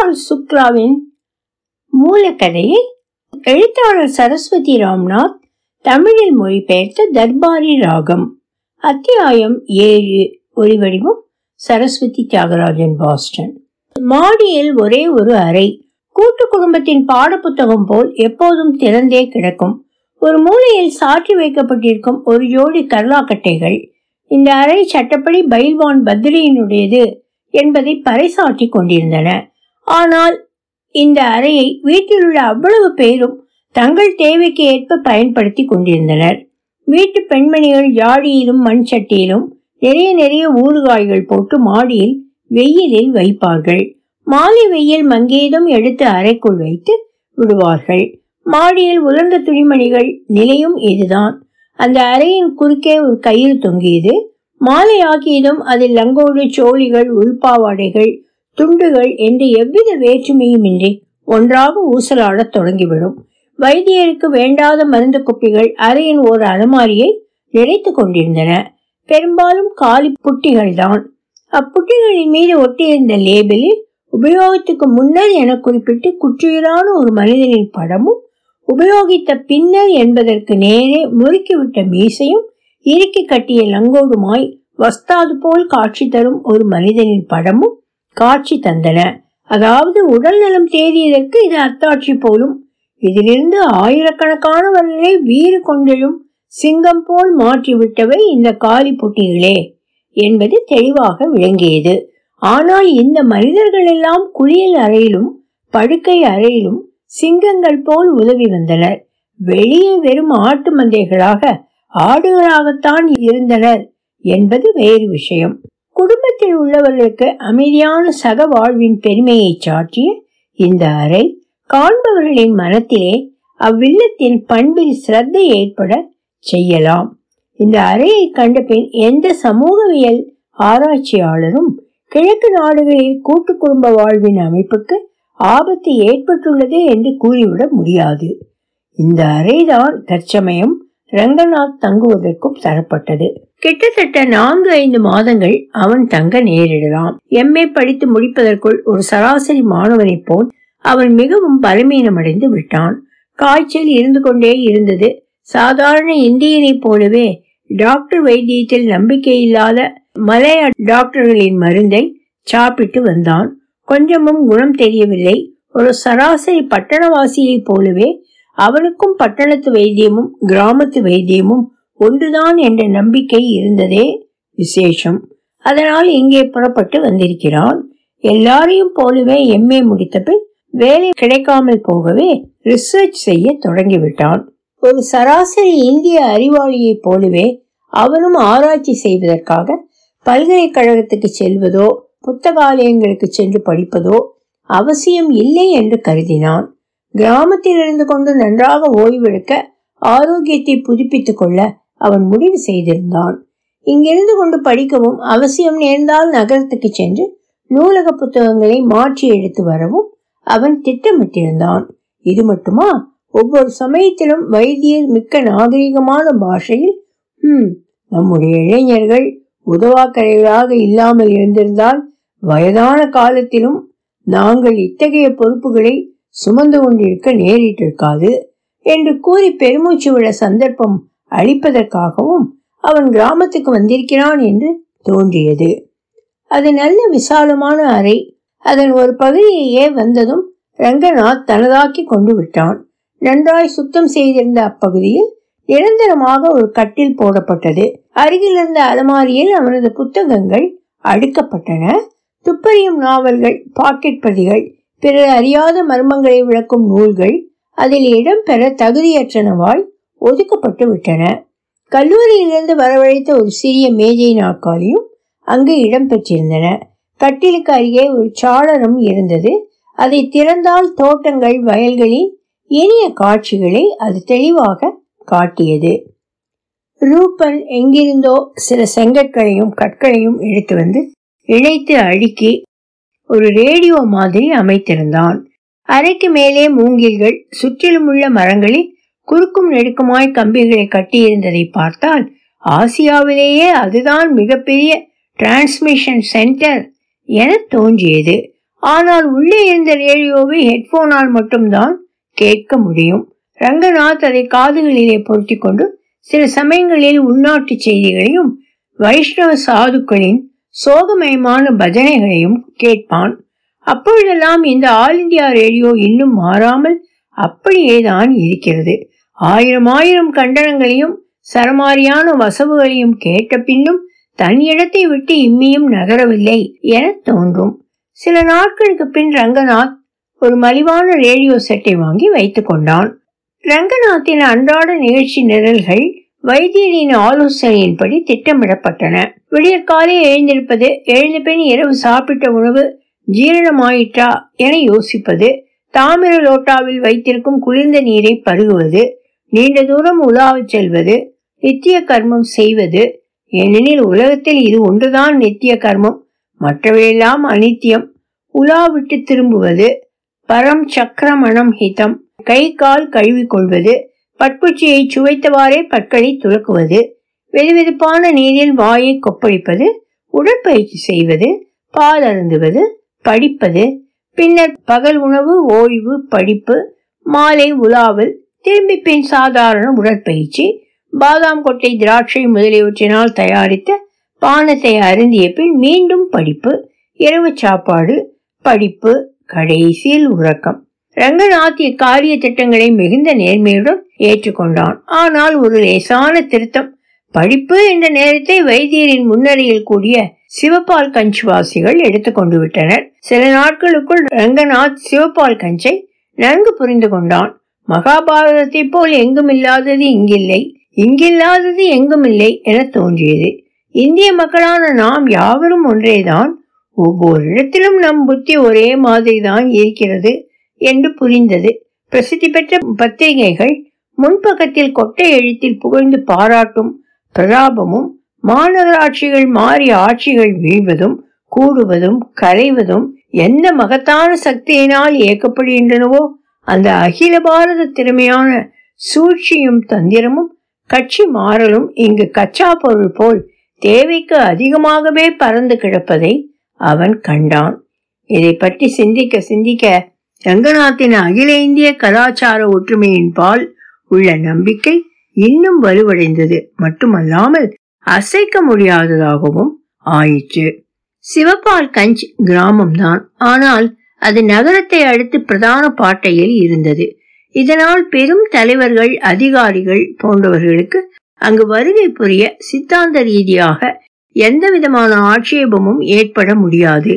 விஷால் சுக்லாவின் மூலக்கதையை எழுத்தாளர் சரஸ்வதி ராம்நாத் தமிழில் மொழிபெயர்த்த தர்பாரி ராகம். அத்தியாயம் ஏழு. ஒளிவடிவம் சரஸ்வதி தியாகராஜன் பாஸ்டன். மாடியில் ஒரே ஒரு அறை. கூட்டு குடும்பத்தின் பாடப்புத்தகம் போல் எப்போதும் திறந்தே கிடக்கும். ஒரு மூலையில் சாற்றி வைக்கப்பட்டிருக்கும் ஒரு ஜோடி கர்லாக்கட்டைகள் இந்த அறை சட்டப்படி பைல்வான் பத்ரியினுடையது என்பதை பறைசாற்றி கொண்டிருந்தன. ஆனால் இந்த அறையை வீட்டில் உள்ள அவ்வளவு பேரும் தங்கள் தேவைக்கு ஏற்ப பயன்படுத்தி கொண்டிருந்தனர். வீட்டு பெண்மணிகள் ஜாடியிலும் மண் சட்டியிலும் நிறைய நிறைய ஊறுகாய்கள் போட்டு மாடியில் வெயிலில் வைப்பார்கள். மாலை வெயில் மங்கேதும் எடுத்து அறைக்குள் வைத்து விடுவார்கள். மாடியில் உலர்ந்த துணிமணிகள் நிலையும் இதுதான். அந்த அறையின் குறுக்கே ஒரு கயிறு தொங்கியது. மாலை ஆகியதும் அதில் லங்கோடு சோழிகள் உள்பாவாடைகள் துண்டுகள் என்று எவ்வித வேற்றுமையுமின்றி ஒன்றாக ஊசலாடத் தொடங்கிவிடும். வைத்தியருக்கு வேண்டாத மருந்து குப்பிகள் அறையின் ஒரு அலமாரியை நிறைத்து கொண்டிருந்தன. பெரும்பாலும் காலி புட்டிகள் தான் அப்புட்டிகளின் மீது ஒட்டியிருந்த லேபிளில் உபயோகத்துக்கு முன்னர் என குறிப்பிட்டு குற்றுயிரான ஒரு மனிதனின் படமும் உபயோகித்த பின்னர் என்பதற்கு நேரே முறுக்கிவிட்ட மீசையும் இறுக்கி கட்டிய லங்கோடுமாய் வஸ்தாது போல் காட்சி தரும் ஒரு மனிதனின் படமும் காட்சி தந்தன. அதாவது உடல் நலம் தேடியதற்கு இது அத்தாட்சி போலும். இதிலிருந்து ஆயிரக்கணக்கானவர்களை வீறு கொண்டெழும் சிங்கம் போல் மாற்றிவிட்டவை இந்த காலி புட்டிகளே என்பது தெளிவாக விளங்கியது. ஆனால் இந்த மனிதர்கள் எல்லாம் குளியல் அறையிலும் படுக்கை அறையிலும் சிங்கங்கள் போல் உதவி வந்தனர். வெளியே வெறும் ஆட்டு மந்தைகளாக ஆடுகளாகத்தான் இருந்தனர் என்பது வேறு விஷயம். குடும்பத்தில் உள்ளவர்களுக்கு அமைதியான சக வாழ்வின் பெருமையை சாற்றிய இந்த அறை காண்பவர்களின் மனத்திலே அவ்வில்லத்தின் பண்பில் சிரத்தை ஏற்பட செய்யலாம். இந்த அறையை கண்ட பின் எந்த சமூகவியல் ஆராய்ச்சியாளரும் கிழக்கு நாடுகளில் கூட்டு குடும்ப வாழ்வின் அமைப்புக்கு ஆபத்து ஏற்பட்டுள்ளது என்று கூறிவிட முடியாது. இந்த அறைதான் தற்சமயம் ரங்கநாத் தங்குவதற்கும் தரப்பட்டது. கிட்டத்தட்ட நான்கு ஐந்து மாதங்கள் அவன் தங்க நேரிடலாம். எம்ஏ படித்து முடிப்பதற்குள் ஒரு சராசரி மாணவனைப் போல் அவன் மிகவும் பலமீனமடைந்து விட்டான். காய்ச்சல் இருந்து கொண்டே இருந்தது. சாதாரண இந்தியனைப் போலவே டாக்டர் வைத்தியத்தில் நம்பிக்கை இல்லாத மலைய டாக்டர்களின் மருந்தை சாப்பிட்டு வந்தான். கொஞ்சமும் குணம் தெரியவில்லை. ஒரு சராசரி பட்டணவாசியைப் போலவே அவனுக்கும் பட்டணத்து வைத்தியமும் கிராமத்து வைத்தியமும் ஒன்றுதான் என்ற நம்பிக்கை இருந்ததே விசேஷம். அதனால் இங்கே புறப்பட்டு வந்திருக்கிறான். எல்லாரையும் போலவே எம்ஏ முடித்த பின் வேலை கிடைக்காமல் போகவே ரிசர்ச் செய்ய தொடங்கிவிட்டான். ஒரு சராசரி இந்திய அறிவாளியைப் போலவே அவனும் ஆராய்ச்சி செய்வதற்காக பல்கலைக்கழகத்துக்கு செல்வதோ புத்தகாலயங்களுக்கு சென்று படிப்பதோ அவசியம் இல்லை என்று கருதினான். கிராமத்தில் இருந்து கொண்டு நன்றாக ஓய்வெடுக்க ஆரோக்கியத்தை புதுப்பித்துக் கொள்ள அவன் முடிவு செய்திருந்தான். இங்கிருந்து கொண்டு படிக்கவும் அவசியம் நேர்ந்தால் நகரத்துக்கு சென்று நூலக புத்தகங்களை மாற்றி எடுத்து வரவும் அவன் திட்டமிட்டிருந்தான். இது மட்டுமா? ஒவ்வொரு சமயத்திலும் வைத்தியர் மிக்க நாகரிகமான பாஷையில் ஹம் நம்முடைய இளைஞர்கள் உதவாக்கரைகளாக இல்லாமல் இருந்திருந்தால் வயதான காலத்திலும் நாங்கள் இத்தகைய பொறுப்புகளை சுமந்து கொண்டிருக்க நேரிட்டிருக்காது என்று கூறி பெருமூச்சு விட சந்தர்ப்பம் அழிப்பதற்காகவும் அவன் கிராமத்துக்கு வந்திருக்கிறான் என்று தோன்றியது. அது நல்ல விசாலமான அறை. அதன் ஒரு பகுதியையே வந்ததும் ரங்கநாத் தனதாக்கி கொண்டு விட்டான். நன்றாய் சுத்தம் செய்திருந்த அப்பகுதியில் நிரந்தரமாக ஒரு கட்டில் போடப்பட்டது. அருகில் இருந்த அலமாரியில் அவனது புத்தகங்கள் அடுக்கப்பட்டன. துப்பறியும் நாவல்கள் பாக்கெட் பிரதிகள் பிறர் அறியாத மர்மங்களை விளக்கும் நூல்கள் அதில் இடம்பெற தகுதியற்றனவாய் ஒதுக்கப்பட்டு விட்டன. கல்லூரியிலிருந்து வரவழைத்த ஒரு சிறிய மேஜை நாற்காலியும் அங்கு இடம்பெற்றிருந்தன கட்டிலுக்கு அருகே ஒரு சாளரம் இருந்தது. அதை திறந்தால் தோட்டங்கள் வயல்களின் இனிய காட்சிகளை அது தெளிவாக காட்டியது. ரூபன் எங்கிருந்தோ சில செங்கற்களையும் கற்களையும் எடுத்து வந்து இணைத்து அடுக்கி ஒரு ரேடியோ மாதிரி அமைத்திருந்தான். அறைக்கு மேலே மூங்கில்கள் சுற்றிலும் உள்ள மரங்களில் குறுக்கும் நெடுக்குமாய் கம்பிகளை கட்டியிருந்ததை பார்த்தால் ஆசியாவிலேயே அதுதான் மிகப்பெரிய டிரான்ஸ்மிஷன் சென்டர் என தோன்றியது. ஆனால் உள்ளே இருந்த ரேடியோவை ஹெட்போனால் மட்டும்தான் கேட்க முடியும். ரங்கநாத் அதை காதுகளிலே பொருத்தி கொண்டு சில சமயங்களில் உள்நாட்டு செய்திகளையும் வைஷ்ணவ சாதுக்களின் சோகமயமான பஜனைகளையும் கேட்பான். அப்பொழுதெல்லாம் இந்த ஆல் இந்தியா ரேடியோ இன்னும் மாறாமல் அப்படியே தான் இருக்கிறது. ஆயிரம் ஆயிரம் கண்டனங்களையும் சரமாரியான வசவுகளையும் கேட்ட பின்னும் தன் இடத்தை விட்டு இம்மியும் நகரவில்லை என தோன்றும். சில நாட்களுக்கு பின் ரங்கநாத் ஒரு மலிவான ரேடியோ செட்டை வாங்கி வைத்துக் கொண்டான். ரங்கநாத்தின் அன்றாட நிகழ்ச்சி நிரல்கள் வைத்தியரின் ஆலோசனையின்படி திட்டமிடப்பட்டன. விடியற்காலை எழுந்திருப்பது எழுந்த பின் இரவு சாப்பிட்ட உணவு ஜீரணமாயிற்றா என யோசிப்பது தாமிர லோட்டாவில் வைத்திருக்கும் குளிர்ந்த நீரை பருகுவது நீண்ட தூரம் உலாவச் செல்வது நித்திய கர்மம் செய்வது ஏனெனில் உலகத்தில் இது ஒன்றுதான் நித்திய கர்மம். மற்றவையெல்லாம் அனித்தியம். உலா விட்டு திரும்புவது பரம் சக்கரமணம் ஹிதம். கை கால் கழுவி கொள்வது பட்குச்சியை சுவைத்தவாறே பற்களை துலக்குவது வெதுவெதுப்பான நீரில் வாயை கொப்பளிப்பது உடற்பயிற்சி செய்வது பால் அருந்துவது படிப்பது பின்னர் பகல் உணவு ஓய்வு படிப்பு மாலை உலாவல் திரும்பி பின் சாதாரண உடற்பயிற்சி பாதாம் கொட்டை திராட்சை முதலியவற்றினால் தயாரித்த பானத்தை அருந்திய பின் மீண்டும் படிப்பு இரவு சாப்பாடு படிப்பு கடைசியில் உறக்கம். ரங்கநாத் இக்காரிய திட்டங்களை மிகுந்த நேர்மையுடன் ஏற்றுக்கொண்டான். ஆனால் ஒரு லேசான திருத்தம். படிப்பு என்ற நேரத்தை வைத்தியரின் முன்னரையில் கூடிய சிவபால் கஞ்சிவாசிகள் எடுத்துக்கொண்டு விட்டனர். சில நாட்களுக்குள் ரங்கநாத் சிவபால் கஞ்சை நன்கு புரிந்து கொண்டான். மகாபாரதத்தை போல் எங்கும் இல்லாதது இங்கில்லை. இங்கில்லாதது எங்கும் இல்லை என தோன்றியது. இந்திய மக்களான நாம் யாவரும் ஒன்றேதான். ஒவ்வொரு இடத்திலும் நம் புத்தி ஒரே மாதிரிதான் இருக்கிறது என்று புரிந்தது. பிரசித்தி பெற்ற பத்திரிகைகள் முன்பக்கத்தில் கொட்டை எழுத்தில் புகழ்ந்து பாராட்டும் பிரதாபமும் மாநகராட்சிகள் மாறி ஆட்சிகள் வீழ்வதும் கூடுவதும் கரைவதும் எந்த மகத்தான சக்தியினால் இயக்கப்படுகின்றனவோ அந்த அகில பாரத திறமையான சூழ்ச்சியும் தந்திரமும் கட்சி மாறலும் இங்கு கச்சா பொருள் போல் தேவைக்கு அதிகமாகவே பறந்து கிடப்பதை அவன் கண்டான். இதை பற்றி சிந்திக்க சிந்திக்க ரங்கநாத்தின் அகில இந்திய கலாச்சார ஒற்றுமையின் பால் உள்ள நம்பிக்கை இன்னும் வலுவடைந்தது. மட்டுமல்லாமல் அசைக்க முடியாததாகவும் ஆயிற்று. சிவபால் கஞ்ச் கிராமம்தான். ஆனால் அது நகரத்தை அடுத்து பிரதான பாட்டையில் இருந்தது. இதனால் பெரும் தலைவர்கள் அதிகாரிகள் போன்றவர்களுக்கு அங்கு வருகை புரிய சித்தாந்த ரீதியாக எந்த விதமான ஆட்சேபமும் ஏற்பட முடியாது.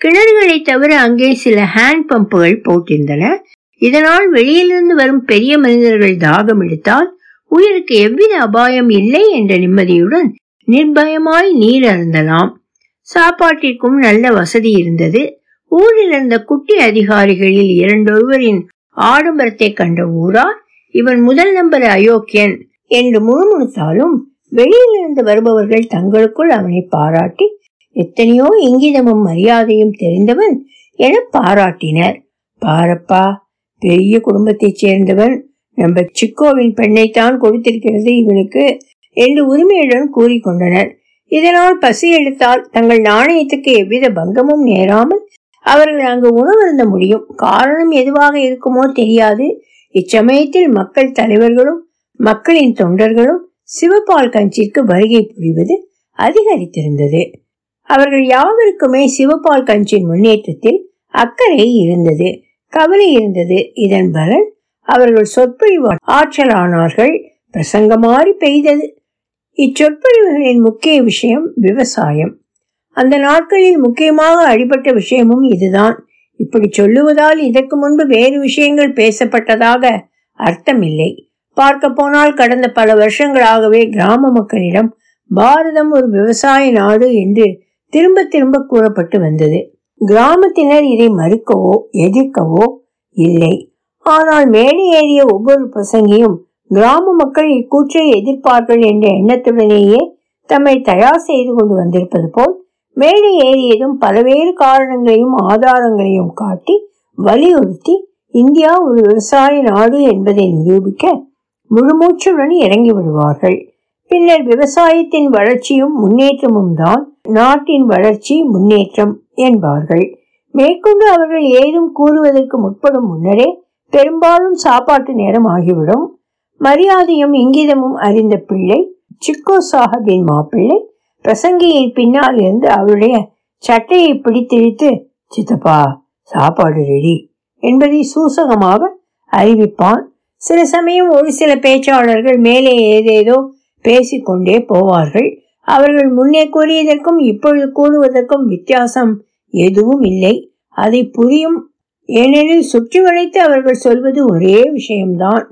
கிணறுகளை தவிர அங்கே சில ஹேண்ட் பம்புகள் போட்டிருந்தன. இதனால் வெளியிலிருந்து வரும் பெரிய மனிதர்கள் தாகம் எடுத்தால் உயிருக்கு எவ்வித அபாயம் இல்லை என்ற நிம்மதியுடன் நிர்பயமாய் நீர் அருந்தலாம் சாப்பாட்டிற்கும் நல்ல வசதி இருந்தது. ஊரில் இருந்த குட்டி அதிகாரிகளில் இரண்டொருவரின் ஆடம்பரத்தை கண்ட ஊரார் இவன் முதல் நம்பர் அயோக்கியன் என்று முணுமுணுத்தாலும் வெளியிலிருந்து வருபவர்கள் தங்களுக்குள் அவனை பாராட்டி எத்தனையோ இங்கிதமும் மரியாதையும் தெரிந்தவன் என பாராட்டினர். பாரப்பா பெரிய குடும்பத்தைச் சேர்ந்தவன் நம்ம சிக்கோவின் பெண்ணைத்தான் கொடுத்திருக்கிறது இவனுக்கு என்று உரிமையுடன் கூறிக்கொண்டனர். இதனால் பசி எடுத்தால் தங்கள் நாணயத்துக்கு எவ்வித பங்கமும் நேராமல் அவர்கள் அங்கு உணவருந்த முடியும். காரணம் எதுவாக இருக்குமோ தெரியாது. இச்சமயத்தில் மக்கள் தலைவர்களும் மக்களின் தொண்டர்களும் சிவபால் கஞ்சிற்கு வருகை புரிவது அதிகரித்திருந்தது. அவர்கள் யாவருக்குமே சிவபால் கஞ்சின் முன்னேற்றத்தில் அக்கறை இருந்தது கவலை இருந்தது. இதன் பலன் அவர்கள் சொற்பொழிவு ஆற்றலானார்கள். பிரசங்கமாறி பெய்தது. இச்சொற்பொழிவுகளின் முக்கிய விஷயம் விவசாயம். அந்த நாட்களில் முக்கியமாக அடிபட்ட விஷயமும் இதுதான். இப்படி சொல்லுவதால் இதற்கு முன்பு வேறு விஷயங்கள் பேசப்பட்டதாக அர்த்தமில்லை. பார்க்க போனால் கடந்த பல வருஷங்களாகவே கிராம மக்களிடம் பாரதம் ஒரு விவசாய நாடு என்று திரும்ப திரும்ப கூறப்பட்டு வந்தது. கிராமத்தினர் இதை மறுக்கவோ எதிர்க்கவோ இல்லை. ஆனால் மேடை ஏறிய ஒவ்வொரு பிரசங்கியும் கிராம மக்கள் இக்கூற்றை எதிர்ப்பார்கள் என்ற எண்ணத்துடனேயே தம்மை தயார் செய்து கொண்டு வந்திருப்பது போல் மேலே ஏறியதும் பல்வேறு காரணங்களையும் ஆதாரங்களையும் காட்டி வலியுறுத்தி இந்தியா ஒரு விவசாய நாடு என்பதை நிரூபிக்க முழுமூச்சுடன் இறங்கி விடுவார்கள் பின்னர் விவசாயத்தின் வளர்ச்சியும் முன்னேற்றமும் தான் நாட்டின் வளர்ச்சி முன்னேற்றம் என்பார்கள். மேற்கொண்டு அவர்கள் ஏதும் கூறுவதற்கு முற்படும் முன்னரே பெரும்பாலும் சாப்பாட்டு நேரம் ஆகிவிடும். மரியாதையும் இங்கிதமும் அறிந்த பிள்ளை சிக்கோ சாஹபின் மாப்பிள்ளை பிரசங்கியின் பின்னால் இருந்து அவருடைய சட்டையை பிடித்திழித்து சித்தப்பா சாப்பாடு ரெடி என்பதை சூசகமாக அறிவிப்பான். சில சமயம் ஒரு சில பேச்சாளர்கள் மேலே ஏதேதோ பேசிக்கொண்டே போவார்கள். அவர்கள் முன்னே கூறியதற்கும் இப்பொழுது கூறுவதற்கும் வித்தியாசம் எதுவும் இல்லை. அதை புரியும் ஏனெனில் சுற்றி வளைத்து அவர்கள் சொல்வது ஒரே விஷயம்தான்.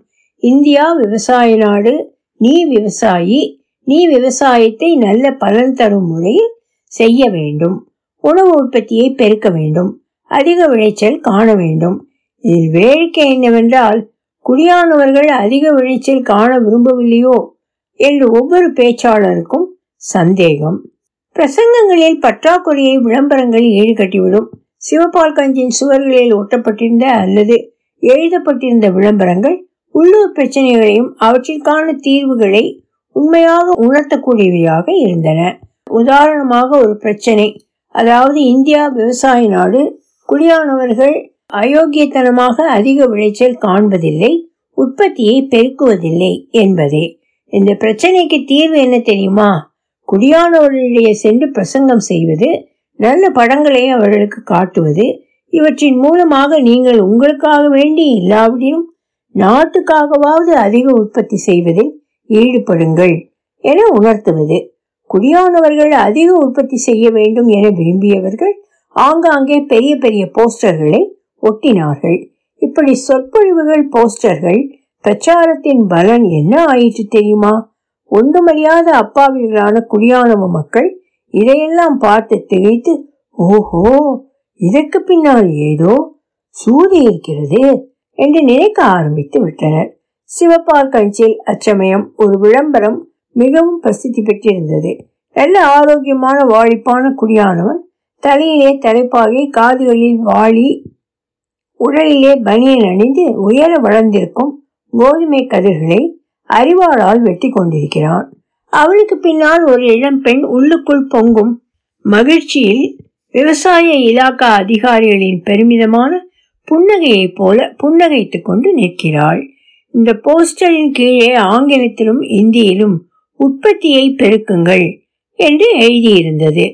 இந்தியா விவசாய நாடு நீ விவசாயி நீ விவசாயத்தை நல்ல பலன் தரும் முறையில் செய்ய வேண்டும். உணவு உற்பத்தியை பெருக்க வேண்டும். அதிக விளைச்சல் காண வேண்டும். இதில் வேடிக்கை என்னவென்றால் குடியானவர்கள் அதிக விளைச்சல் காண விரும்பவில்லையோ என்று ஒவ்வொரு பேச்சாளருக்கும் சந்தேகம். பிரசங்கங்களில் பற்றாக்குறையை விளம்பரங்கள் ஈடுகட்டிவிடும் சிவபால் கஞ்சின் சுவர்களில் ஒட்டப்பட்டிருந்த அல்லது எழுதப்பட்டிருந்த விளம்பரங்கள் உள்ளூர் பிரச்சனைகளையும் அவற்றிற்கான தீர்வுகளை உண்மையாக உணர்த்தக்கூடியவையாக இருந்தன. உதாரணமாக ஒரு பிரச்சனை. அதாவது இந்தியா விவசாய நாடு. குடியானவர்கள் அயோக்கியத்தனமாக அதிக விளைச்சல் காண்பதில்லை உற்பத்தியை பெருக்குவதில்லை என்பதே. இந்த பிரச்சனைக்கு தீர்வு என்ன தெரியுமா? குடியானவர்களிடையே சென்று பிரசங்கம் செய்வது நல்ல படங்களை அவர்களுக்கு காட்டுவது இவற்றின் மூலமாக நீங்கள் உங்களுக்காக வேண்டி இல்லாவிடிலும் நாட்டுக்காகவாவது அதிக உற்பத்தி செய்வதில் ஈடுபடுங்கள் என உணர்த்துவது. குடியானவர்கள் அதிக உற்பத்தி செய்ய வேண்டும் என விரும்பியவர்கள் ஆங்காங்கே பெரிய பெரிய போஸ்டர்களை ஒட்டினார்கள். இப்படி சொற்பொழிவுகள் போஸ்டர்கள் பிரச்சாரத்தின் பலன் என்ன ஆயிற்று தெரியுமா? ஒன்றுமறியாத அப்பாவிகளான குடியானவ மக்கள் இதையெல்லாம் பார்த்து திகைத்து ஓஹோ இதற்கு பின்னால் ஏதோ சூதி இருக்கிறது என்று நினைக்க ஆரம்பித்து விட்டனர். சிவப்பால் கழிச்சில் அச்சமயம் ஒரு விளம்பரம் மிகவும் பிரசித்தி பெற்றிருந்தது. நல்ல ஆரோக்கியமான வாழிப்பான குடியானவன் தலையிலே தலைப்பாகை காதுகளில் வாளி உடலிலே பனியன் அணிந்து உயர வளர்ந்திருக்கும் கோதுமை கதிர்களை அறிவாளால் வெட்டி கொண்டிருக்கிறான். அவளுக்கு பின்னால் ஒரு இளம்பெண் உள்ளுக்குள் பொங்கும் மகிழ்ச்சியில் விவசாய இலாக்கா அதிகாரிகளின் பெருமிதமான புன்னகையைப் போல புன்னகைத்துக் கொண்டு நிற்கிறாள். இந்த போஸ்டரின் கீழே ஆங்கிலத்திலும் இந்தியிலும் உற்பத்தியை பெருக்குங்கள் என்று எழுதியிருந்தது.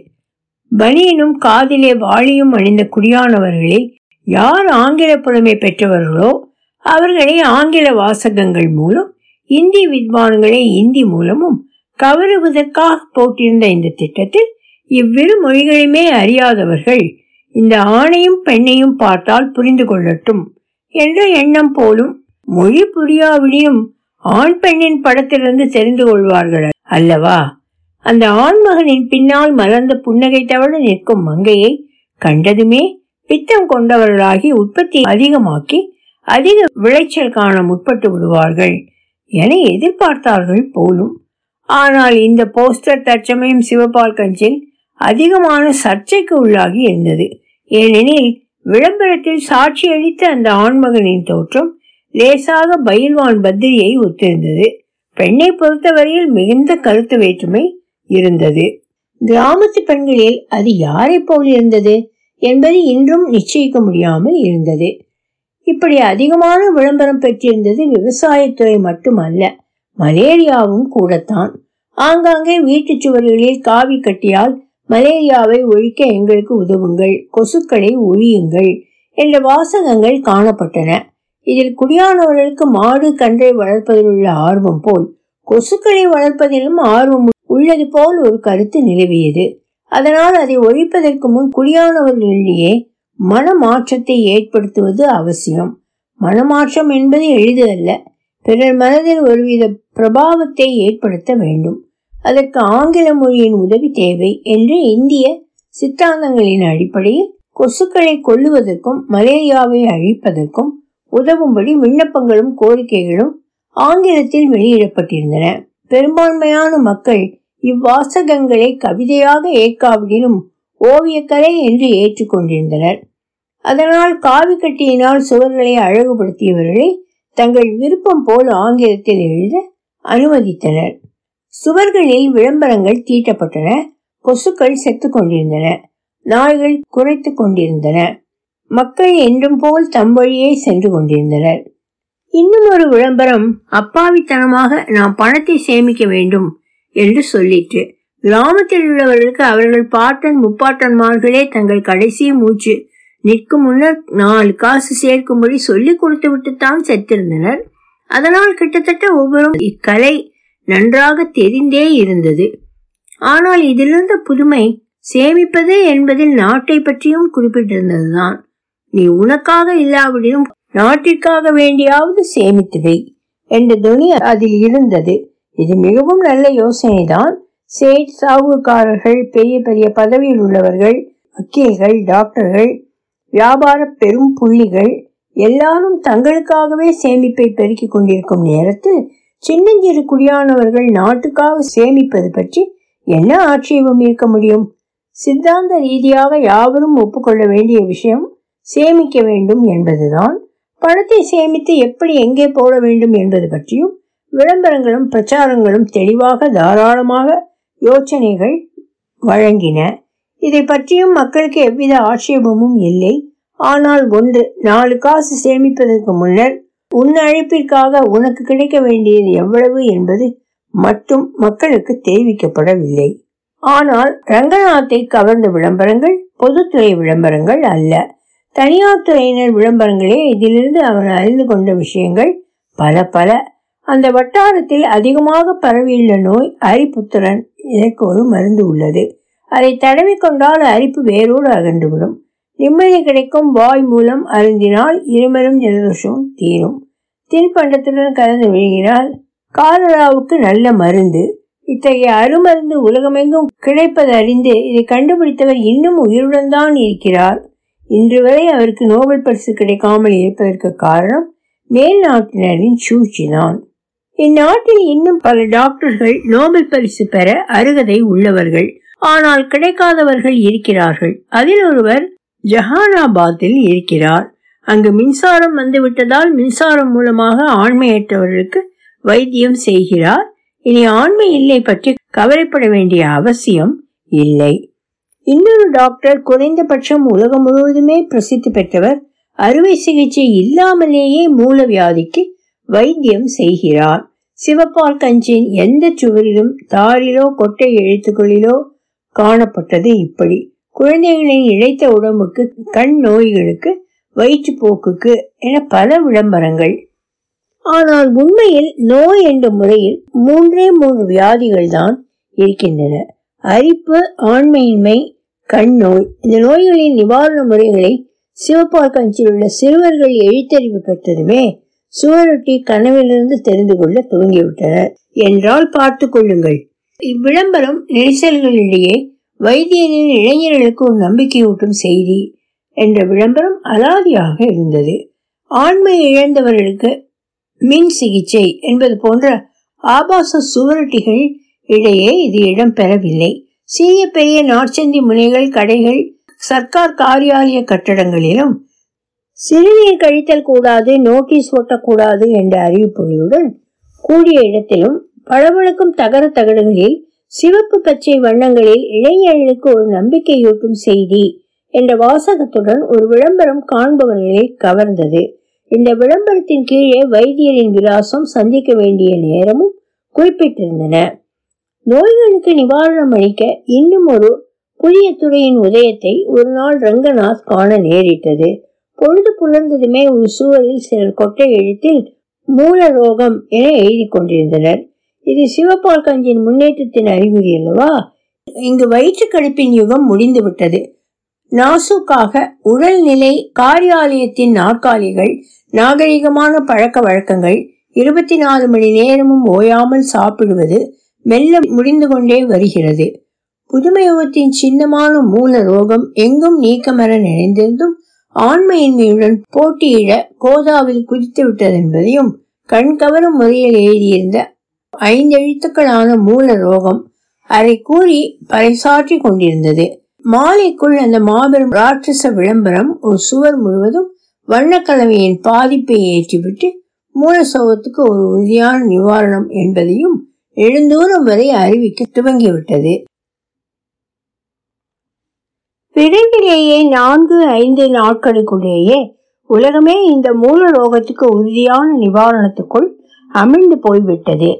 பனியனும் காதிலே வாளியும் அணிந்த குடியானவர்களில் யார் ஆங்கில புலமை பெற்றவர்களோ அவர்களை ஆங்கில வாசகங்கள் மூலம் இந்தி வித்வான்களை இந்தி மூலமும் கவருவதற்காக போட்டிருந்த இந்த திட்டத்தில் இவ்விரு மொழிகளுமே அறியாதவர்கள் இந்த ஆணையும் பெண்ணையும் பார்த்தால் புரிந்து கொள்ளட்டும் என்ற எண்ணம் போலும் மொழி புரியாவிடியும் ஆண் பெண்ணின் படத்திலிருந்து தெரிந்து கொள்வார்கள் அல்லவா? அந்த ஆண்மகனின் பின்னால் மலர்ந்த புன்னகை தவழ நிற்கும் மங்கையை கண்டதுமே பித்தம் கொண்டவர்களாகி உற்பத்தி அதிகமாக்கி அதிக விளைச்சல் காண முற்பட்டு விடுவார்கள் என எதிர்பார்த்தார்கள் போலும். ஆனால் இந்த போஸ்டர் தற்சமயம் சிவபால் கஞ்சில் அதிகமான சர்ச்சைக்கு உள்ளாகி இருந்தது. ஏனெனில் விளம்பரத்தில் சாட்சியளித்த அந்த ஆண்மகனின் தோற்றம் லேசாக பயில்வான் பத்திரியை ஒத்திருந்தது பெண்ணை பொறுத்தவரையில் மிகுந்த கருத்து வேற்றுமை இருந்தது. கிராமத்து பெண்களில் அது யாரை போல் இருந்தது என்பது இன்றும் நிச்சயிக்க முடியாமல் இருந்தது. இப்படி அதிகமான விளம்பரம் பெற்றிருந்தது விவசாயத்துறை மட்டுமல்ல மலேரியாவும் கூடத்தான். ஆங்காங்கே வீட்டு சுவர்களில் காவி கட்டியால் மலேரியாவை ஒழிக்க எங்களுக்கு உதவுங்கள் கொசுக்களை ஒழியுங்கள் என்ற வாசகங்கள் காணப்பட்டன. இதில் குடியானவர்களுக்கு மாடு கன்றை வளர்ப்பதில் உள்ள ஆர்வம் போல் கொசுக்களை வளர்ப்பதிலும் ஆர்வம் உள்ளது போல் ஒரு கருத்து நிலவியது. அதனால் அதை ஒழிப்பதற்கு முன் குடியானவர்களிடையே மனமாற்றத்தை ஏற்படுத்துவது அவசியம். மனமாற்றம் என்பது எளிது அல்ல பிறர் மனதில் ஒருவித பிரபாவத்தை ஏற்படுத்த வேண்டும். அதற்கு ஆங்கில மொழியின் உதவி தேவை என்று இந்திய சித்தாந்தங்களின் அடிப்படையில் கொசுக்களை கொல்லுவதற்கும் மலேரியாவை அழிப்பதற்கும் உதவும்படி விண்ணப்பங்களும் கோரிக்கைகளும் ஆங்கிலத்தில் வெளியிடப்பட்டிருந்தன. பெரும்பான்மையான மக்கள் இவ்வாசகங்களை கவிதையாக ஏற்காவிடிலும் ஓவியக்கலை என்று ஏற்றுக்கொண்டிருந்தனர் அதனால் காவி கட்டியினால் சுவர்களை அழகுபடுத்தியவர்களை தங்கள் விருப்பம் போல் ஆங்கிலத்தில் எழுத அனுமதித்தனர். சுவர்களில் விளம்பரங்கள் தீட்டப்பட்டன. கொசுக்கள் செத்து கொண்டிருந்தன. நாய்கள் குறைத்து கொண்டிருந்தன. மக்கள் என்றும் போல் தம் வழியே சென்று கொண்டிருந்தனர். இன்னும் ஒரு விளம்பரம் அப்பாவித்தனமாக நாம் பணத்தை சேமிக்க வேண்டும் என்று சொல்லிற்று. கிராமத்தில் உள்ளவர்களுக்கு அவர்கள் பாட்டன் முப்பாட்டன்மார்களே தங்கள் கடைசி மூச்சு நிற்கும் முன்னர் நாலு காசு சேர்க்கும்படி சொல்லி கொடுத்து விட்டுத்தான் செத்திருந்தனர். அதனால் கிட்டத்தட்ட ஒவ்வொரு இக்கலை நன்றாக தெரிந்தே இருந்தது. ஆனால் இதிலிருந்த புதுமை சேமிப்பது என்பதில் நாட்டை பற்றியும் குறிப்பிட்டிருந்ததுதான். நீ உனக்காக இல்லாவிடினும் நாட்டிற்காக வேண்டியாவது சேமித்து வை என்ற துணி அதில் இருந்தது. இது மிகவும் நல்ல யோசனைதான். சேட் சாகுகாரர்கள் பெரிய பெரிய பதவியில் உள்ளவர்கள் வக்கீல்கள் டாக்டர்கள் வியாபார பெரும் புள்ளிகள் எல்லாரும் தங்களுக்காகவே சேமிப்பை பெருக்கிக் கொண்டிருக்கும் நேரத்தில் சின்னஞ்சிறு குடியானவர்கள் நாட்டுக்காக சேமிப்பது பற்றி என்ன ஆட்சேபம் இருக்க முடியும்? சித்தாந்த ரீதியாக யாவரும் ஒப்புக்கொள்ள வேண்டிய விஷயம் சேமிக்க வேண்டும் என்பதுதான். பணத்தை சேமித்து எப்படி எங்கே போட வேண்டும் என்பது பற்றியும் விளம்பரங்களும் பிரச்சாரங்களும் தெளிவாக தாராளமாக யோசனைகள் வழங்கின. இதை பற்றியும் மக்களுக்கு எவ்வித ஆட்சேபமும் இல்லை. ஆனால் ஒன்று நாலு காசு சேமிப்பதற்கு முன்னர் உன் அழைப்பிற்காக உனக்கு கிடைக்க வேண்டியது எவ்வளவு என்பது மட்டும் மக்களுக்கு தெரிவிக்கப்படவில்லை. ஆனால் ரங்கநாத்தை கவர்ந்த விளம்பரங்கள் பொதுத்துறை விளம்பரங்கள் அல்ல. தனியார் துறையினர் விளம்பரங்களே இதிலிருந்து அவர் அறிந்து கொண்ட விஷயங்கள் பல பல. அந்த வட்டாரத்தில் அதிகமாக பரவியுள்ள நோய் அரிப்புத்திறன் இதற்கு ஒரு மருந்து உள்ளது. அதை தடவி கொண்டால் அரிப்பு வேரோடு அகன்றுவிடும். நிம்மதி கிடைக்கும் வாய் மூலம் அருந்தினால் இருமரும் ஜலதோஷமும் தீரும். தின்பண்டத்துடன் கலந்து விழுகினால் காலராவுக்கு நல்ல மருந்து. இத்தகைய அருமருந்து உலகமெங்கும் கிடைப்பது அறிந்து இதை கண்டுபிடித்தவர் இன்னும் உயிருடன் தான் இருக்கிறார். இன்று வரை அவருக்கு நோபல் பரிசு கிடைக்காமல் இருப்பதற்கு காரணம் மேல் நாட்டினரின் சூழ்ச்சிதான். இந்நாட்டில் இன்னும் பல டாக்டர்கள் நோபல் பரிசு பெற அருகதை உள்ளவர்கள். ஆனால் கிடைக்காதவர்கள் இருக்கிறார்கள். அதில் ஒருவர் ஜஹானாபாத்தில் இருக்கிறார். அங்கு மின்சாரம் வந்துவிட்டதால் மின்சாரம் மூலமாக ஆண்மையற்றவர்களுக்கு வைத்தியம் செய்கிறார். இனி ஆண்மை இல்லை பற்றி கவலைப்பட வேண்டிய அவசியம் இல்லை. இன்னொரு டாக்டர் குறைந்தபட்சம் உலகம் முழுவதுமே பிரசித்தி பெற்றவர் அறுவை சிகிச்சை இல்லாமலேயே மூல வியாதிக்கு வைத்தியம் செய்கிறார். சிவபால் கஞ்சின் எந்த சுவரிலும் தாரிலோ கொட்டை எழுத்துக்களிலோ காணப்பட்டது இப்படி. குழந்தைகளின் இழைத்த உடம்புக்கு கண் நோய்களுக்கு வயிற்றுப்போக்குக்கு என பல விளம்பரங்கள். ஆனால் உண்மையில் நோய் என்ற முறையில் மூன்றே மூன்று வியாதிகள் தான் இருக்கின்றன. அரிப்பு ஆண்மையின்மை கண் நோய் இந்த நோய்களின் நிவாரண முறைகளை சிவப்பால் கஞ்சியில் உள்ள சிறுவர்கள் எழுத்தறிவு பெற்றதுமே சுவரொட்டி கனவிலிருந்து தெரிந்து கொள்ள துவங்கிவிட்டனர் என்றால் பார்த்து கொள்ளுங்கள். இவ்விளம்பரம் நெரிசல்களிடையே வைத்தியரின் இளைஞர்களுக்கு ஒரு நம்பிக்கையூட்டும் செய்தி என்ற விளம்பரம் அலாதியாக இருந்தது. ஆண்மை இழந்தவர்களுக்கு மின் சிகிச்சை என்பது போன்ற ஆபாச சுவரொட்டிகள் இடையே இது இடம்பெறவில்லை. சிறிய பெரிய நாற்சந்தி முனைகள் கடைகள் சர்க்கார் காரியாலய கட்டடங்களிலும் சிறுநீர் கழித்தல் கூடாது நோட்டீஸ் ஓட்டக்கூடாது என்ற அறிவிப்புகளுடன் கூடிய இடத்திலும் பளபளக்கும் தகர தகடுகளில் சிவப்பு பச்சை வண்ணங்களில் இளைஞர்களுக்கு ஒரு நம்பிக்கையூட்டும் செய்தி என்ற வாசகத்துடன் ஒரு விளம்பரம் காண்பவர்களை கவர்ந்தது. இந்த விளம்பரத்தின் கீழே வைத்தியரின் விலாசம் சந்திக்க வேண்டிய நேரமும் குறிப்பிட்டிருந்தன. நோய்களுக்கு நிவாரணம் அளிக்க இன்னும் ஒரு புதிய துறையின் உதயத்தை ஒரு நாள் ரங்கநாத் காண நேரிட்டது. பொழுது புலர்ந்ததுமே ஒரு சுவரில் சிலர் கொட்டை எழுத்தில் மூல ரோகம் என எழுதி கொண்டிருந்தனர். இது சிவப்பால் கஞ்சின் முன்னேற்றத்தின் அறிகுறி அல்லவா? இங்கு வயிற்று கடுப்பின் யுகம் முடிந்து விட்டது நாசுக்காக உடல்நிலை காரியாலயத்தின் நாற்காலிகள் நாகரிகமான பழக்க வழக்கங்கள் இருபத்தி நாலு மணி நேரமும் ஓயாமல் சாப்பிடுவது மெல்ல முடிந்து கொண்டே வருகிறது. புதுமையோகத்தின் சின்னமான மூல ரோகம் எங்கும் நீக்கமர நிறைந்திருந்தும் ஆண்மையின்மையுடன் போட்டியிட கோதாவில் குதித்து விட்டதென்பதையும் கண்கவரும் முறையில் எழுதியிருந்த ஐந்தெழுத்துக்களான மூல ரோகம் அதை கூறி பறைசாற்றி கொண்டிருந்தது. மாலைக்குள் அந்த மாபெரும் ராட்சச விளம்பரம் ஒரு சுவர் முழுவதும் வண்ணக்கலவையின் பாதிப்பை ஏற்றிவிட்டு மூல சோகத்துக்கு ஒரு உறுதியான நிவாரணம் என்பதையும் எழுந்தூரம் வரை அறிவிக்க துவங்கிவிட்டது. விரைவிலேயே நான்கு ஐந்து நாட்களுக்குள்ளேயே உலகமே இந்த மூல ரோகத்துக்கு உறுதியான நிவாரணத்துக்குள் அமிழ்ந்து போய்விட்டது.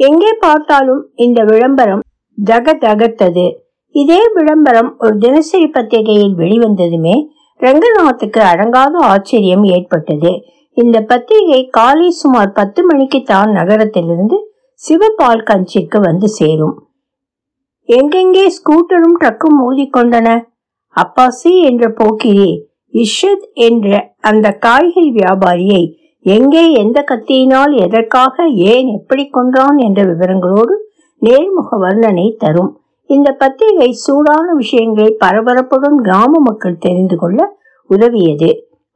எங்கே பார்த்தாலும் இந்த விளம்பரம் தக தகத்தது இதே விளம்பரம் ஒரு தினசரி பத்திரிகையில் வெளிவந்ததுமே ரங்கநாத்துக்கு அடங்காத ஆச்சரியம் ஏற்பட்டது. இந்த பத்திரிகை காலை சுமார் பத்து மணிக்கு தான் நகரத்திலிருந்து சிவபால் கஞ்சிற்கு வந்து சேரும். எங்கெங்கே ஸ்கூட்டரும் ட்ரக்கும் மோதிக்கொண்டன? அப்பாசி என்ற போக்கிரி இஷத் என்ற அந்த காய்கறி வியாபாரியை எங்கே எந்த கத்தியினால் எதற்காக ஏன் எப்படி கொன்றான் என்ற விவரங்களோடு நேர்முக வர்ணனை தரும். இந்த பத்திரிகை சூடான விஷயங்களை பரபரப்புடன் கிராம மக்கள் தெரிந்து கொள்ள உதவியது.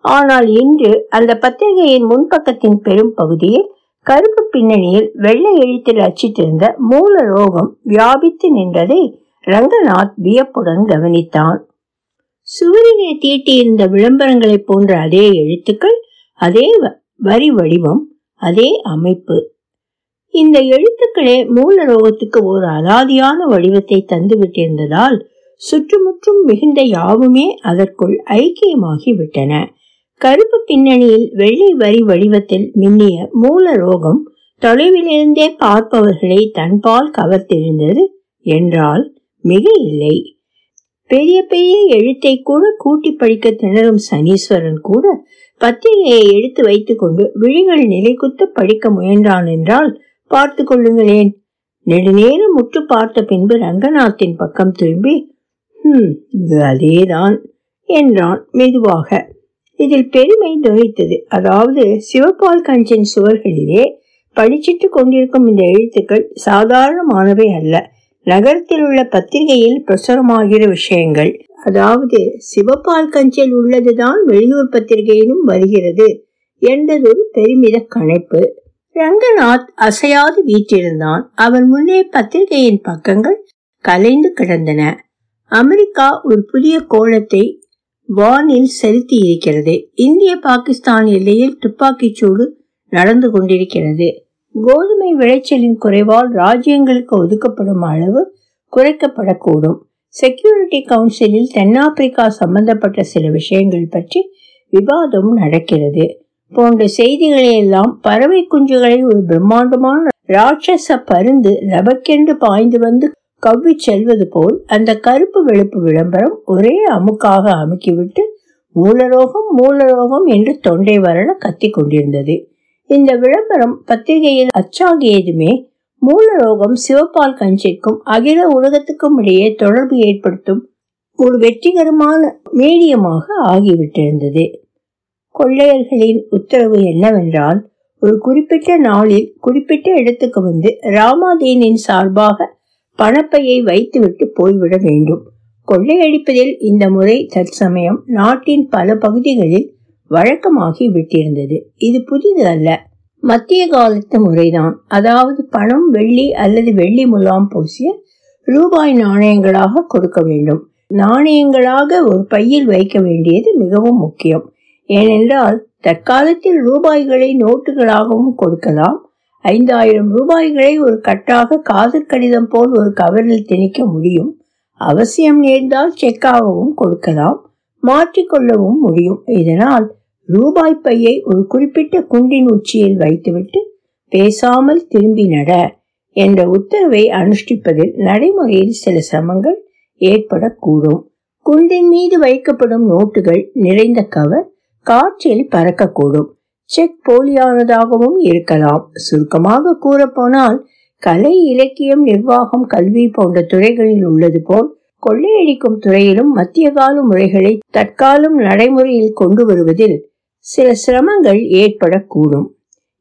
ஆனால் இன்று அந்த பத்திரிகையின் முன்பக்கத்தின் பெரும் பகுதியில் கருப்பு பின்னணியில் வெள்ளை எழுத்தில் அச்சிட்டிருந்த மூல ரோகம் வியாபித்து நின்றதை ரங்கநாத் வியப்புடன் கவனித்தான். சுவரிலே தீட்டியிருந்த விளம்பரங்களைப் போன்ற அதே எழுத்துக்கள் அதே வரி வடிவம் அதே அமைப்பு. இந்த எழுத்துக்களே மூல ரோகத்துக்கு ஒரு அலாதியான வடிவத்தை தந்துவிட்டிருந்ததால் சுற்றுமுற்றும் மிகுந்த யாவுமே அதற்குள் ஐக்கியமாகி விட்டன கருப்பு பின்னணியில் வெள்ளை வரி வடிவத்தில் மின்னிய மூல ரோகம் தொலைவிலிருந்தே பார்ப்பவர்களை தன்பால் கவர்த்திருந்தது என்றால் மிக இல்லை. பெரிய பெரிய எழுத்தை கூட கூட்டி படிக்க திணறும் சனீஸ்வரன் கூட பத்திரிகையை எடுத்து வைத்துக்கொண்டு விழிகள் நிலைக்குத்து படிக்க முயன்றான் என்றால் பார்த்து கொள்ளுங்களேன். நெடுநேரம் முற்று பார்த்த பின்பு ரங்கநாத்தின் பக்கம் திரும்பி ஹம் இது அதேதான் என்றான் மெதுவாக. இதில் பெருமை துணித்தது அதாவது சிவபால் கஞ்சின் சுவர்களிலே படிச்சிட்டு கொண்டிருக்கும் இந்த எழுத்துக்கள் சாதாரணமானவை அல்ல. நகரத்தில் உள்ள பத்திரிகையில் பிரசுரமாகிற விஷயங்கள். அதாவது சிவபால் கஞ்சில் உள்ளதுதான் வெளியூர் பத்திரிகையிலும் வருகிறது என்பதொரு பெருமித கணைப்பு. ரங்கநாத் அசையாது வீற்றிருந்தான். அவன் முன்னே பத்திரிகையின் பக்கங்கள் கலைந்து கிடந்தன. அமெரிக்கா ஒரு புதிய கோலத்தை வானில் செலுத்தி இருக்கிறது. இந்திய பாகிஸ்தான் எல்லையில் துப்பாக்கிச் சூடு நடந்து கொண்டிருக்கிறது. கோதுமை விளைச்சலின் குறைவால் ராஜ்யங்களுக்கு ஒதுக்கப்படும் அளவு குறைக்கப்படக்கூடும். செக்யூரிட்டி கவுன்சிலில் தென்னாப்பிரிக்கா சம்பந்தப்பட்ட சில விஷயங்கள் பற்றி விவாதம் நடக்கிறது. போன்ற செய்திகளை எல்லாம் பறவை குஞ்சுகளை ஒரு பிரம்மாண்டமான ராட்சச பருந்து லபக்கென்று பாய்ந்து வந்து கவ்வி செல்வது போல் அந்த கருப்பு வெளுப்பு விளம்பரம் ஒரே அமுக்காக அமுக்கிவிட்டு மூலரோகம் மூலரோகம் என்று தொண்டை வரண கத்திக் கொண்டிருந்தது. இந்த விளம்பரம் பத்திரிகையில் அச்சாகியதுமே மூலரோகம் சிவப்பால் கஞ்சிக்கும் அகில உலகத்துக்கும் இடையே தொடர்பு ஏற்படுத்தும் ஒரு வெற்றிகரமான மீடியமாக ஆகிவிட்டிருந்தது. கொள்ளையர்களின் உத்தரவு என்னவென்றால் ஒரு குறிப்பிட்ட நாளில் குறிப்பிட்ட இடத்துக்கு வந்து ராமாதீனின் சார்பாக பணப்பையை வைத்துவிட்டு போய்விட வேண்டும். கொள்ளையடிப்பதில் இந்த முறை தற்சமயம் நாட்டின் பல பகுதிகளில் வழக்கமாகி விட்டிருந்தது. இது புதிது அல்ல. மத்திய காலத்து முறைதான். அதாவது பணம் வெள்ளி அல்லது வெள்ளி முலாம் பூசிய ரூபாய் நாணயங்களாக கொடுக்க வேண்டும். நாணயங்களாக ஒரு பையில் வைக்க வேண்டியது மிகவும் முக்கியம். ஏனென்றால் தற்காலத்தில் ரூபாய்களை நோட்டுகளாகவும் கொடுக்கலாம். ஐந்தாயிரம் ரூபாய்களை ஒரு கட்டாக காதற் கடிதம் போல் ஒரு கவரில் திணிக்க முடியும். அவசியம் நேர்ந்தால் செக்காகவும் கொடுக்கலாம். மாற்றிக்கொள்ளவும் முடியும். இதனால் ரூபாய் பையை ஒரு குறிப்பிட்ட குண்டின் உச்சியில் வைத்துவிட்டு பேசாமல் திரும்பி நட என்ற உத்தரவை அனுஷ்டிப்பதில் நடைமுறையில் சில சிரமங்கள் ஏற்படக்கூடும். குண்டின் மீது வைக்கப்படும் நோட்டுகள் நிறைந்த கவர் காற்றில் பறக்கக்கூடும். செக் போலியானதாகவும் இருக்கலாம். சுருக்கமாக கூறப்போனால் கலை இலக்கியம் நிர்வாகம் கல்வி போன்ற துறைகளில் உள்ளது போல் கொள்ளையடிக்கும் துறையிலும் மத்திய கால முறைகளை தற்காலம் நடைமுறையில் கொண்டு வருவதில் சில சிரமங்கள் ஏற்படக்கூடும்.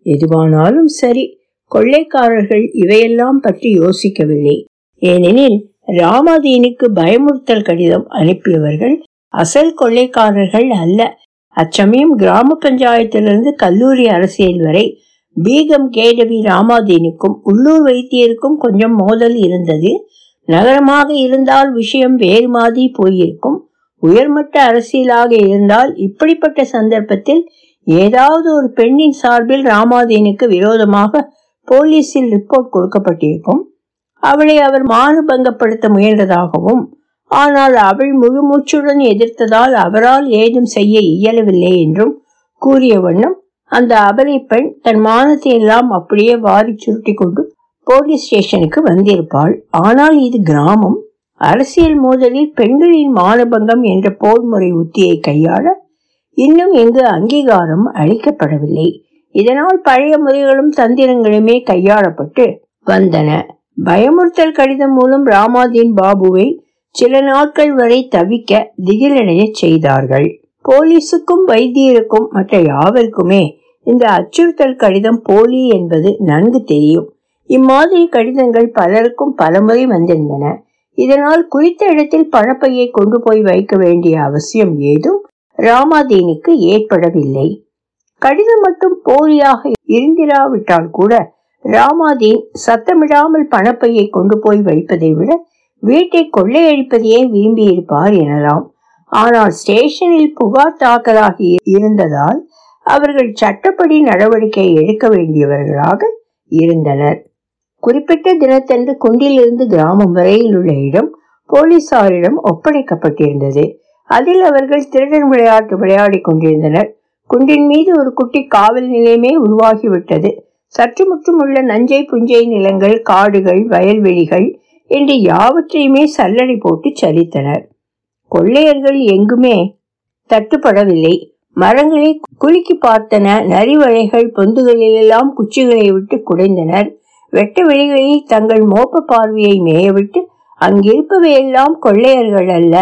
எதுவானாலும் சரி கொள்ளைக்காரர்கள் இவையெல்லாம் பற்றி யோசிக்கவில்லை. ஏனெனில் ராமாதீனுக்கு பயமுறுத்தல் கடிதம் அனுப்பியவர்கள் அசல் கொள்ளைக்காரர்கள் அல்ல. அச்சமயம் கிராம பஞ்சாயத்திலிருந்து கல்லூரி அரசியல் வரை பீகம் கேடவி ராமாதீனுக்கும் உள்ளூர் வைத்தியருக்கும் கொஞ்சம் மோதல் இருந்தது. நகரமாக இருந்தால் விஷயம் வேறு மாதிரி போயிருக்கும். உயர்மட்ட அரசியலாக இருந்தால் இப்படிப்பட்ட சந்தர்ப்பத்தில் ஏதாவது ஒரு பெண்ணின் சார்பில் ராமாதீனுக்கு விரோதமாக போலீஸில் ரிப்போர்ட் கொடுக்கப்பட்டிருக்கும். அவளை அவர் மானுபங்கப்படுத்த முயன்றதாகவும் ஆனால் அவள் முழுமூச்சுடன் எதிர்த்ததால் அவரால் ஏதும் செய்ய இயலவில்லை என்றும் கூறிய வண்ணம் அந்த அபலை பெண் தன் மானத்தை எல்லாம் அப்படியே வாரி சுருட்டி கொண்டு போலீஸ் ஸ்டேஷனுக்கு வந்திருப்பாள். ஆனால் இது கிராமம். அரசியல் மோதலில் பெண்களின் மானபங்கம் என்ற போர்முறை உத்தியை கையாள இன்னும் எங்கு அங்கீகாரம் அளிக்கப்படவில்லை. இதனால் பழைய முறைகளும் தந்திரங்களுமே கையாளப்பட்டு வந்தன. பயமுறுத்தல் கடிதம் மூலம் ராமாதீன் பாபுவை சில நாட்கள் வரை தவிக்க திகிலடைய செய்தார்கள். போலீசுக்கும் வைத்தியருக்கும் மற்ற யாவருக்குமே இந்த அச்சுறுத்தல் கடிதம் போலி என்பது நன்கு தெரியும். இம்மாதிரி கடிதங்கள் பலருக்கும் பலமுறை வந்திருந்தன. இதனால் குறித்த இடத்தில் பணப்பையை கொண்டு போய் வைக்க வேண்டிய அவசியம் ஏதும் ராமாதீனுக்கு ஏற்படவில்லை. கடிதம் மட்டும் போலியாக இருந்திராவிட்டால் கூட ராமாதீன் சத்தமிடாமல் பணப்பையை கொண்டு போய் வைப்பதை விட வீட்டை கொள்ளையடிப்பதையே விரும்பியிருப்பார் எனலாம். ஆனால் ஸ்டேஷனில் புகார் தாக்கலாகி இருந்ததால் அவர்கள் சட்டப்படி நடவடிக்கை எடுக்க வேண்டியவர்களாக இருந்தனர். குறிப்பிட்ட தினத்தன்று குண்டிலிருந்து கிராமம் வரையில் உள்ள இடம் போலீசாரிடம் ஒப்படைக்கப்பட்டிருந்தது. அதில் அவர்கள் திருடன் விளையாட்டு விளையாடி கொண்டிருந்தனர். குண்டின் மீது ஒரு குட்டி காவல் நிலையமே உருவாகிவிட்டது. சற்று முற்றும் உள்ள நஞ்சை புஞ்சை நிலங்கள் காடுகள் வயல்வெளிகள் என்று யாவற்றையுமே சல்லடை போட்டு சரித்தனர் கொள்ளையர்கள் எங்குமே தட்டுப்படவில்லை. மரங்களை குலுக்கி பார்த்தன. நரிவளைகள் பொந்துகளிலெல்லாம் குச்சிகளை விட்டு குடைந்தனர். வெட்ட வெளிகளில் தங்கள் மோப்ப பார்வையை மேயவிட்டு அங்கிருப்பவையெல்லாம் கொள்ளையர்கள் அல்ல.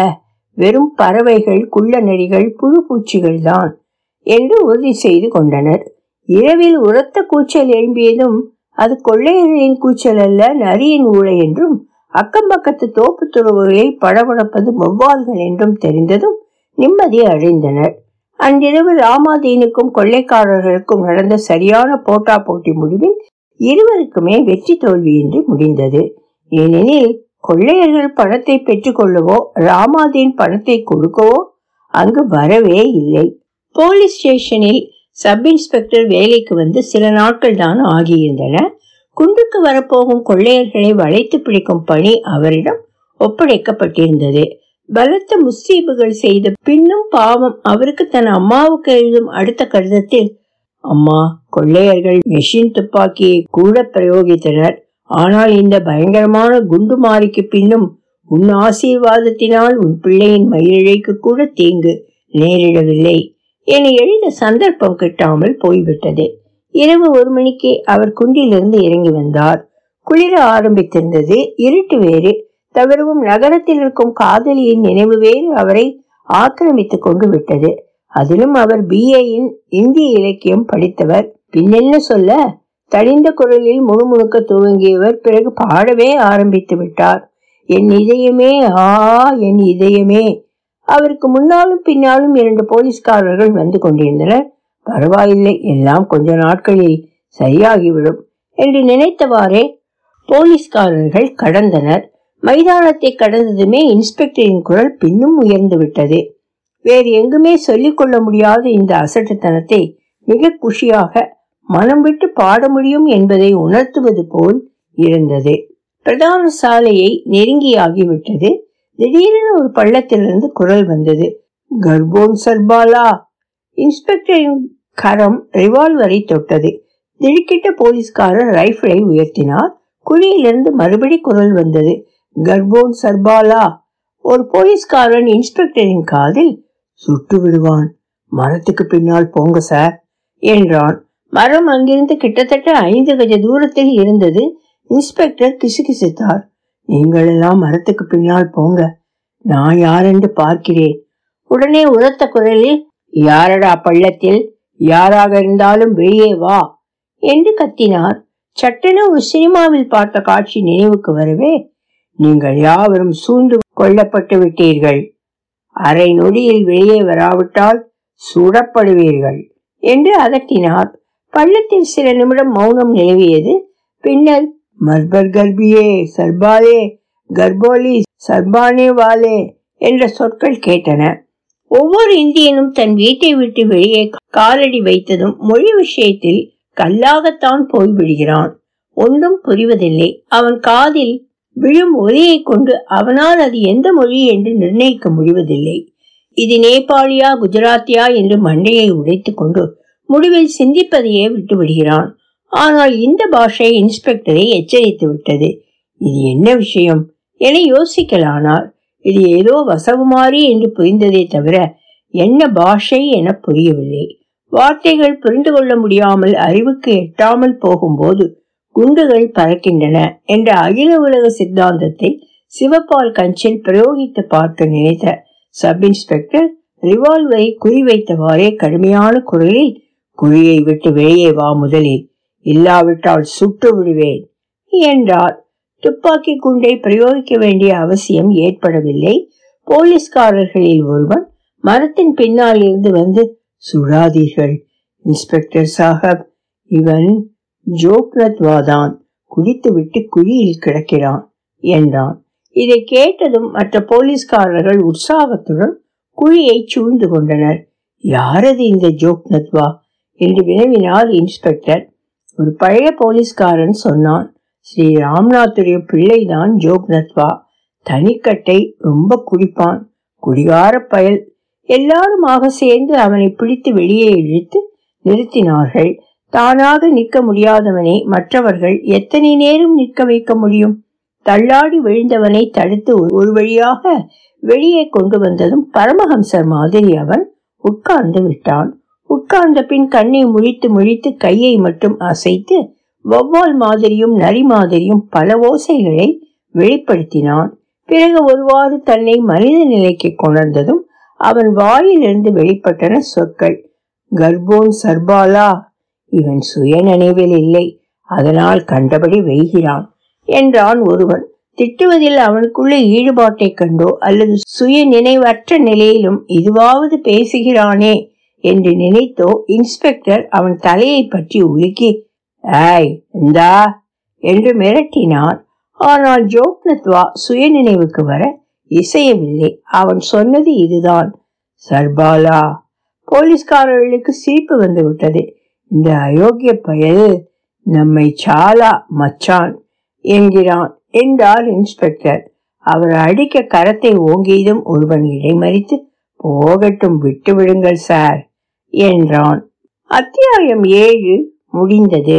வெறும் பறவைகள் குள்ள நெறிகள் புழு பூச்சிகள் தான் என்று உறுதி செய்து கொண்டனர். இரவில் உரத்த கூச்சல் எழும்பியதும் அது கொள்ளையர்களின் கூச்சல் அல்ல நரியின் ஊழை என்றும் அக்கம் பக்கத்து தோப்பு துறவுகளில் படபடப்பது வௌவால்கள் என்றும் தெரிந்ததும் நிம்மதி அடைந்தனர் அன்றிரவு ராமாதீனுக்கும் கொள்ளைக்காரர்களுக்கும் நடந்த சரியான போட்டா போட்டி முடிவில் இருவருக்குமே வெற்றி தோல்வியின்றி முடிந்தது. ஏனெனில் கொள்ளையர்கள் பணத்தை பெற்றுக்கொள்ளவோ ராமாதீன் பணத்தை கொடுக்கவோ அங்கு வரவே இல்லை. போலீஸ் ஸ்டேஷனில் சப் இன்ஸ்பெக்டர் வேலைக்கு வந்து சில நாட்கள் தான் ஆகியிருந்தன. குண்டுக்கு வரப்போகும் கொள்ளையர்களை வளைத்து பிடிக்கும் பணி அவரிடம் ஒப்படைக்கப்பட்டிருந்தது. பலத்த முஸ்தீபுகள் செய்த பின்னும் பாவம் அவருக்கு தன் அம்மாவுக்கு எழுதும் அடுத்த கடிதத்தில் அம்மா கொள்ளையர்கள் மெஷின் துப்பாக்கியை கூட பிரயோகித்தனர். ஆனால் இந்த பயங்கரமான குண்டு மாறிக்கு பின்னும் உன் ஆசீர்வாதத்தினால் உன் பிள்ளையின் மயிரிழைக்கு கூட தீங்கு நேரிடவில்லை. என எழுத சந்தர்ப்பம் கிட்டாமல் போய்விட்டது. இரவு ஒரு மணிக்கு அவர் குண்டிலிருந்து இறங்கி வந்தார். குளிர ஆரம்பித்திருந்தது. இருட்டு வேறு தவிரவும் நகரத்தில் இருக்கும் காதலியின் நினைவு வேறு அவரை ஆக்கிரமித்துக் கொண்டு விட்டது. அதிலும் அவர் பிஏயின் இந்திய இலக்கியம் படித்தவர். பின்னென்ன சொல்ல? தடிந்த குரலில் முணுமுணுக்க துவங்கியவர் பிறகு பாடவே ஆரம்பித்து விட்டார். என் இதயமே ஆ என் இதயமே. அவருக்கு முன்னாலும் பின்னாலும் இரண்டு போலீஸ்காரர்கள் வந்து கொண்டிருந்தனர். பரவாயில்லை எல்லாம் கொஞ்ச நாட்களில் சரியாகிவிடும் என்று நினைத்தவாறே போலீஸ்காரர்கள் கடந்தனர். மைதானத்தை கடந்ததுமே இன்ஸ்பெக்டரின் குரல் பின்னும் உயர்ந்து விட்டது. வேறு எங்குமே சொல்லிக் கொள்ள முடியாத இந்த அசட்டுத்தனத்தை மிக குஷியாக மனம் விட்டு பாட முடியும் என்பதை உணர்த்துவது போல் இருந்தது. பிரதான சாலையை நெருங்கியாகிவிட்டது திடீரென ஒரு பள்ளத்திலிருந்து குரல் வந்தது. கர்ப்போன் சர்பாலா இன்ஸ்பெக்டரின் கரம் ரிவால்வரை தொட்டது. திடுக்கிட்ட போலீஸ்காரர் ரைபிளை உயர்த்தினார். குழியிலிருந்து மறுபடி குரல் வந்தது. கர்போன் சர்பாலா. ஒரு போலீஸ்காரன் இன்ஸ்பெக்டரின் காதில் சுட்டு விடுவான். மரத்துக்கு பின்னால் போங்க சார் என்றான். மரம் அங்கிருந்து கிட்டத்தட்ட ஐந்து கஜ தூரத்தில் இருந்தது. இன்ஸ்பெக்டர் கிசுகிசுத்தார். நீங்கள் எல்லாம் மரத்துக்கு பின்னால் போங்க. நான் யாரென்று பார்க்கிறேன். உடனே உரத்த குரலில் யாரடா பள்ளத்தில்? யாராக இருந்தாலும் வெளியே வா என்று கத்தினார். சட்டென ஒரு சினிமாவில் பார்த்த காட்சி நினைவுக்கு வரவே நீங்கள் யாவரும் சூழ்ந்து கொல்லப்பட்டு விட்டீர்கள். அரை நொடியில் வெளியே வராவிட்டால் சுடப்படுவீர்கள் என்று அதட்டினார். பள்ளத்தில் சில நிமிடம் மௌனம் நிலவியது. பின்னர் மர்பர் கர்பியே சர்பாலே கர்போலி சர்பானே வாலே என்ற சொற்கள் கேட்டன. ஒவ்வொரு இந்தியனும் தன் வீட்டை விட்டு வெளியே காலடி வைத்ததும் மொழி விஷயத்தில் கல்லாகத்தான் போய்விடுகிறான் ஒன்றும் புரிவதில்லை. அவன் காதில் விழும் ஒலியை கொண்டு அவனால் அது எந்த மொழி என்று நிர்ணயிக்க முடிவதில்லை. இது நேபாளியா குஜராத்தியா என்று மண்டையை உடைத்துக் கொண்டு முடிவில் சிந்திப்பதையே விட்டுவிடுகிறான் ஆனால் இந்த பாஷை இன்ஸ்பெக்டரை எச்சரித்து விட்டது. இது என்ன விஷயம்? என யோசிக்கலானார். இது ஏதோ வசவுமாறி என்று புரிந்ததே தவிர என்ன பாஷை என புரியவில்லை. வார்த்தைகள் புரிந்து கொள்ள முடியாமல் அறிவுக்கு எட்டாமல் போகும்போது குண்டுகள் பறக்கின்றன என்ற அகில உலக சித்தாந்தத்தை சிவபால் கஞ்சில் பிரயோகித்து பார்த்து நினைத்த சப் இன்ஸ்பெக்டர் ரிவால்வரை குறிவைத்தவாறே கடுமையான குரலில் குழியை விட்டு வெளியே வா முதலில் இல்லாவிட்டால் சுட்டு விடுவேன் என்றார். துப்பாக்கி குண்டை பிரயோகிக்க வேண்டிய அவசியம் ஏற்படவில்லை. போலீஸ்காரர்களில் ஒருவன் மரத்தின் பின்னால் இருந்து வந்து சுடாதீர்கள் இன்ஸ்பெக்டர் சாஹப் இவன் ஜோக்னத்வாதான் குடித்துவிட்டு குழியில் கிடக்கிறான் என்றான். இதை கேட்டதும் மற்ற போலீஸ்காரர்கள் உற்சாகத்துடன் குழியை சூழ்ந்து கொண்டனர். யாரது இந்த ஜோக்னத்வா என்று வினவினார் இன்ஸ்பெக்டர். ஒரு பழைய போலீஸ்காரன் சொன்னான். ஸ்ரீ ராம்நாத்துடைய பிள்ளைதான் ஜோக்னத்வா தனிக்கட்டை ரொம்ப குடிப்பான். குடிகார பயல். எல்லாருமாக சேர்ந்து அவனை பிடித்து வெளியே இழுத்து நிறுத்தினார்கள். தானாக நிற்க முடியாதவனை மற்றவர்கள் எத்தனை நேரம் நிற்க வைக்க முடியும்? தள்ளாடி விழுந்தவனை தடுத்து ஒரு வழியாக வெளியே கொண்டு வந்ததும் பரமஹம்சர் மாதிரி அவன் உட்கார்ந்து விட்டான். உட்கார்ந்த பின் கண்ணை முழித்து முழித்து கையை மட்டும் அசைத்து வௌவால் மாதிரியும் நரி மாதிரியும் பல ஓசைகளை வெளிப்படுத்தினான். பிறகு ஒருவாறு தன்னை மனித நிலைக்கு கொணர்ந்ததும் அவன் வாயிலிருந்து வெளிப்பட்டன சொற்கள் கர்ப்போன் சர்பாலா இவன் சுய நினைவில் இல்லை அதனால் கண்டபடி வெய்கிறான் என்றான் ஒருவன். திட்டுவதில் அவனுக்குள்ள ஈடுபாட்டைக் கண்டோ அல்லது சுய நினைவற்ற நிலையிலும் இதுவாவது பேசுகிறானே என்று நினைத்தோ இன்ஸ்பெக்டர் அவன் தலையை பற்றி உலுக்கி ஆய் இந்தா. என்று மிரட்டினார் ஆனால் ஜோக்னத்வா சுய நினைவுக்கு வர இசையவில்லை. அவன் சொன்னது இதுதான். சர்பாலா போலீஸ்காரர்களுக்கு சிரிப்பு வந்து விட்டது இந்த அயோக்கிய பயல் நம்மை சாலா மச்சான் என்கிறான் என்றார் இன்ஸ்பெக்டர். அவர் அடிக்க கரத்தை ஓங்கியதும் ஒருவன் இடைமறித்து போகட்டும் விட்டு விடுங்கள் சார் என்றான். அத்தியாயம் ஏழு. முடிந்தது